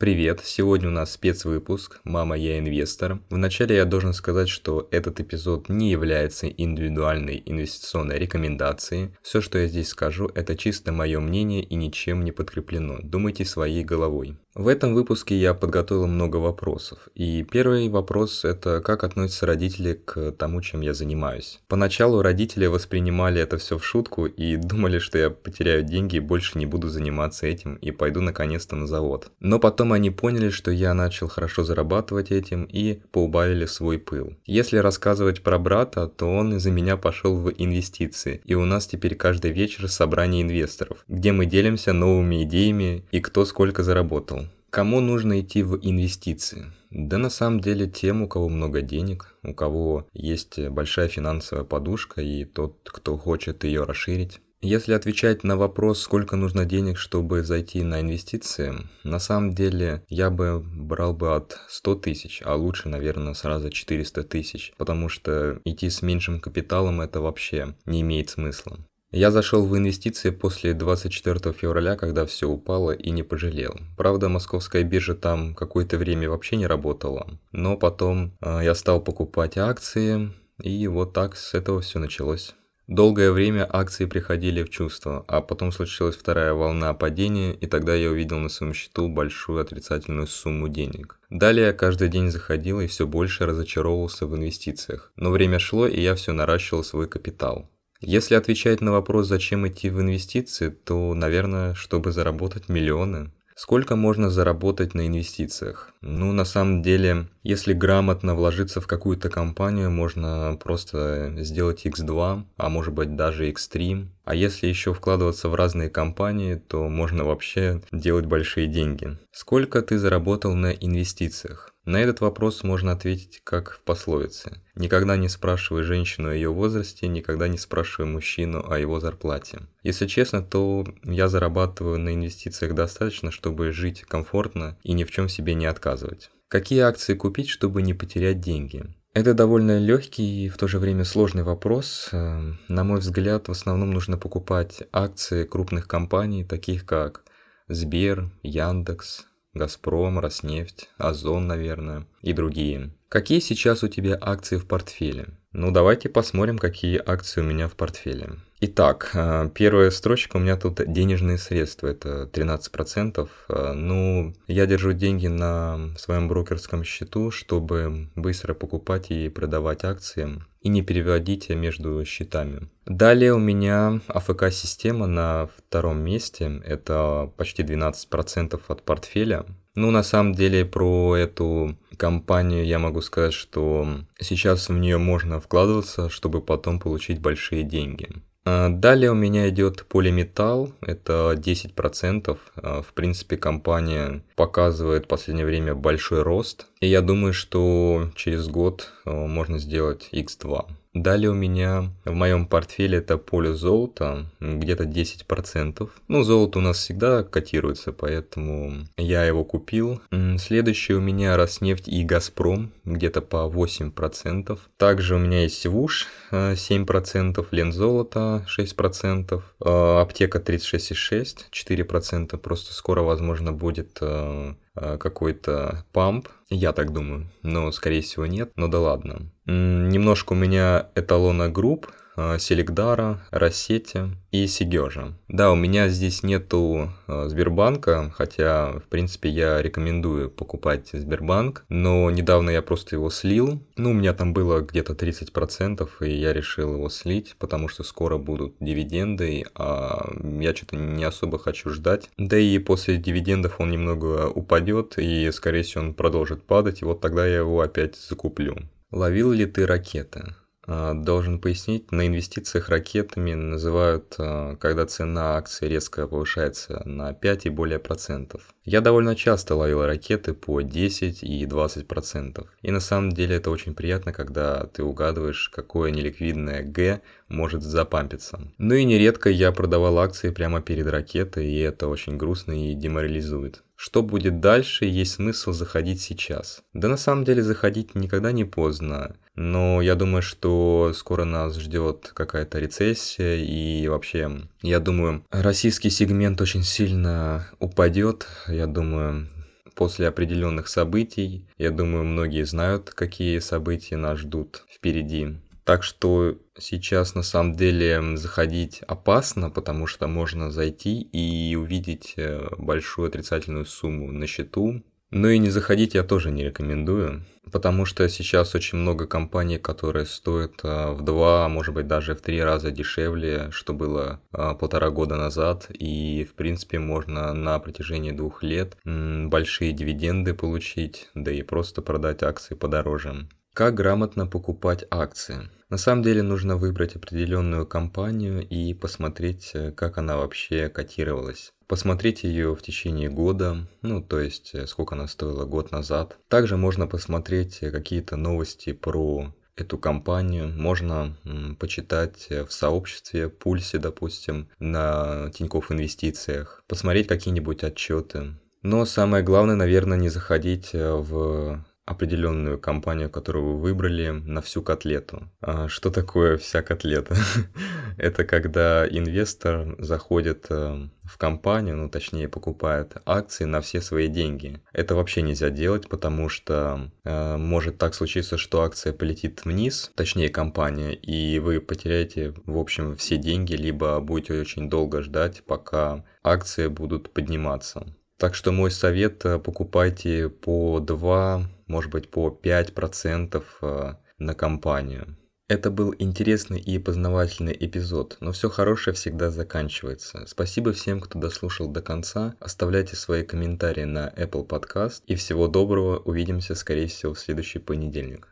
Привет, сегодня у нас спецвыпуск «Мама, я инвестор». Вначале я должен сказать, что этот эпизод не является индивидуальной инвестиционной рекомендацией. Все, что я здесь скажу, это чисто мое мнение и ничем не подкреплено. Думайте своей головой. В этом выпуске я подготовил много вопросов. И первый вопрос – это как относятся родители к тому, чем я занимаюсь. Поначалу родители воспринимали это все в шутку и думали, что я потеряю деньги и больше не буду заниматься этим и пойду наконец-то на завод. Но потом они поняли, что я начал хорошо зарабатывать этим и поубавили свой пыл. Если рассказывать про брата, то он из-за меня пошел в инвестиции. И у нас теперь каждый вечер собрание инвесторов, где мы делимся новыми идеями и кто сколько заработал. Кому нужно идти в инвестиции? Да на самом деле тем, у кого много денег, у кого есть большая финансовая подушка и тот, кто хочет ее расширить. Если отвечать на вопрос, сколько нужно денег, чтобы зайти на инвестиции, на самом деле я бы брал бы от 100 тысяч, а лучше, наверное, сразу 400 тысяч, потому что идти с меньшим капиталом это вообще не имеет смысла. Я зашел в инвестиции после 24 февраля, когда все упало и не пожалел. Правда, московская биржа там какое-то время вообще не работала, но потом э, я стал покупать акции, и вот так с этого все началось. Долгое время акции приходили в чувство, а потом случилась вторая волна падения, и тогда я увидел на своем счету большую отрицательную сумму денег. Далее я каждый день заходил и все больше разочаровывался в инвестициях. Но время шло, и я все наращивал свой капитал. Если отвечать на вопрос, зачем идти в инвестиции, то, наверное, чтобы заработать миллионы. Сколько можно заработать на инвестициях? Ну, на самом деле, если грамотно вложиться в какую-то компанию, можно просто сделать x2, а может быть даже x3. А если еще вкладываться в разные компании, то можно вообще делать большие деньги. Сколько ты заработал на инвестициях? На этот вопрос можно ответить как в пословице. Никогда не спрашивай женщину о ее возрасте, никогда не спрашивай мужчину о его зарплате. Если честно, то я зарабатываю на инвестициях достаточно, чтобы жить комфортно и ни в чем себе не отказывать. Какие акции купить, чтобы не потерять деньги? Это довольно легкий и в то же время сложный вопрос. Эм, на мой взгляд, в основном нужно покупать акции крупных компаний, таких как Сбер, Яндекс, Газпром, Роснефть, Озон, наверное, и другие. Какие сейчас у тебя акции в портфеле? Ну, давайте посмотрим, какие акции у меня в портфеле. Итак, э, первая строчка у меня тут денежные средства, это 13%. Э, ну, я держу деньги на своем брокерском счету, чтобы быстро покупать и продавать акции и не переводить между счетами. Далее у меня АФК-система на втором месте, это почти 12% от портфеля. Ну, на самом деле, про эту компанию я могу сказать, что сейчас в нее можно вкладываться, чтобы потом получить большие деньги. А, далее у меня идет полиметалл, это 10%. А, в принципе, компания показывает в последнее время большой рост. И я думаю, что через год а, можно сделать X2. Далее у меня в моем портфеле это поле золота, где-то 10%. Ну, золото у нас всегда котируется, поэтому я его купил. Следующий у меня Роснефть и Газпром, где-то по 8%. Также у меня есть ВУШ 7%, Лензолото 6%, Аптека 36,6, 4%. Просто скоро, возможно, будет э, э, какой-то памп, я так думаю, но скорее всего нет, но да ладно. Немножко у меня эталона групп, Э, Селегдара, Рассети и Сигежа. Да, у меня здесь нету э, Сбербанка, хотя, в принципе, я рекомендую покупать Сбербанк, но недавно я просто его слил. Ну, у меня там было где-то 30%, и я решил его слить, потому что скоро будут дивиденды, а я что-то не особо хочу ждать. Да и после дивидендов он немного упадет, и, скорее всего, он продолжит падать, и вот тогда я его опять закуплю. Ловил ли ты ракеты? А, должен пояснить, на инвестициях ракетами называют, а, когда цена акции резко повышается на 5 и более процентов. Я довольно часто ловил ракеты по 10 и 20 процентов. И на самом деле это очень приятно, когда ты угадываешь, какое неликвидное Г может запампиться. Ну и нередко я продавал акции прямо перед ракетой, и это очень грустно и деморализует. Что будет дальше, есть смысл заходить сейчас. Да на самом деле заходить никогда не поздно. Но я думаю, что скоро нас ждет какая-то рецессия и вообще, я думаю, российский сегмент очень сильно упадет. Я думаю, после определенных событий. Я думаю, многие знают, какие события нас ждут впереди. Так что сейчас на самом деле заходить опасно, потому что можно зайти и увидеть э, большую отрицательную сумму на счету. Ну и не заходить я тоже не рекомендую, потому что сейчас очень много компаний, которые стоят э, в два, может быть даже в три раза дешевле, что было э, полтора года назад, и в принципе можно на протяжении двух лет большие дивиденды получить, да и просто продать акции подороже. Как грамотно покупать акции? На самом деле нужно выбрать определенную компанию и посмотреть, э, как она вообще котировалась. Посмотреть ее в течение года, ну то есть э, сколько она стоила год назад. Также можно посмотреть э, какие-то новости про эту компанию. Можно почитать в сообществе, пульсе, допустим, на Тинькофф Инвестициях. Посмотреть какие-нибудь отчеты. Но самое главное, наверное, не заходить в определенную компанию, которую вы выбрали, на всю котлету. А что такое вся котлета? Это когда инвестор заходит э, в компанию, ну точнее покупает акции на все свои деньги. Это вообще нельзя делать, потому что э, может так случиться, что акция полетит вниз, точнее компания, и вы потеряете в общем все деньги, либо будете очень долго ждать, пока акции будут подниматься. Так что мой совет, э, покупайте по 2, может быть по 5% э, на компанию. Это был интересный и познавательный эпизод, но все хорошее всегда заканчивается. Спасибо всем, кто дослушал до конца. Оставляйте свои комментарии на Apple Podcast. И всего доброго. Увидимся, скорее всего, в следующий понедельник.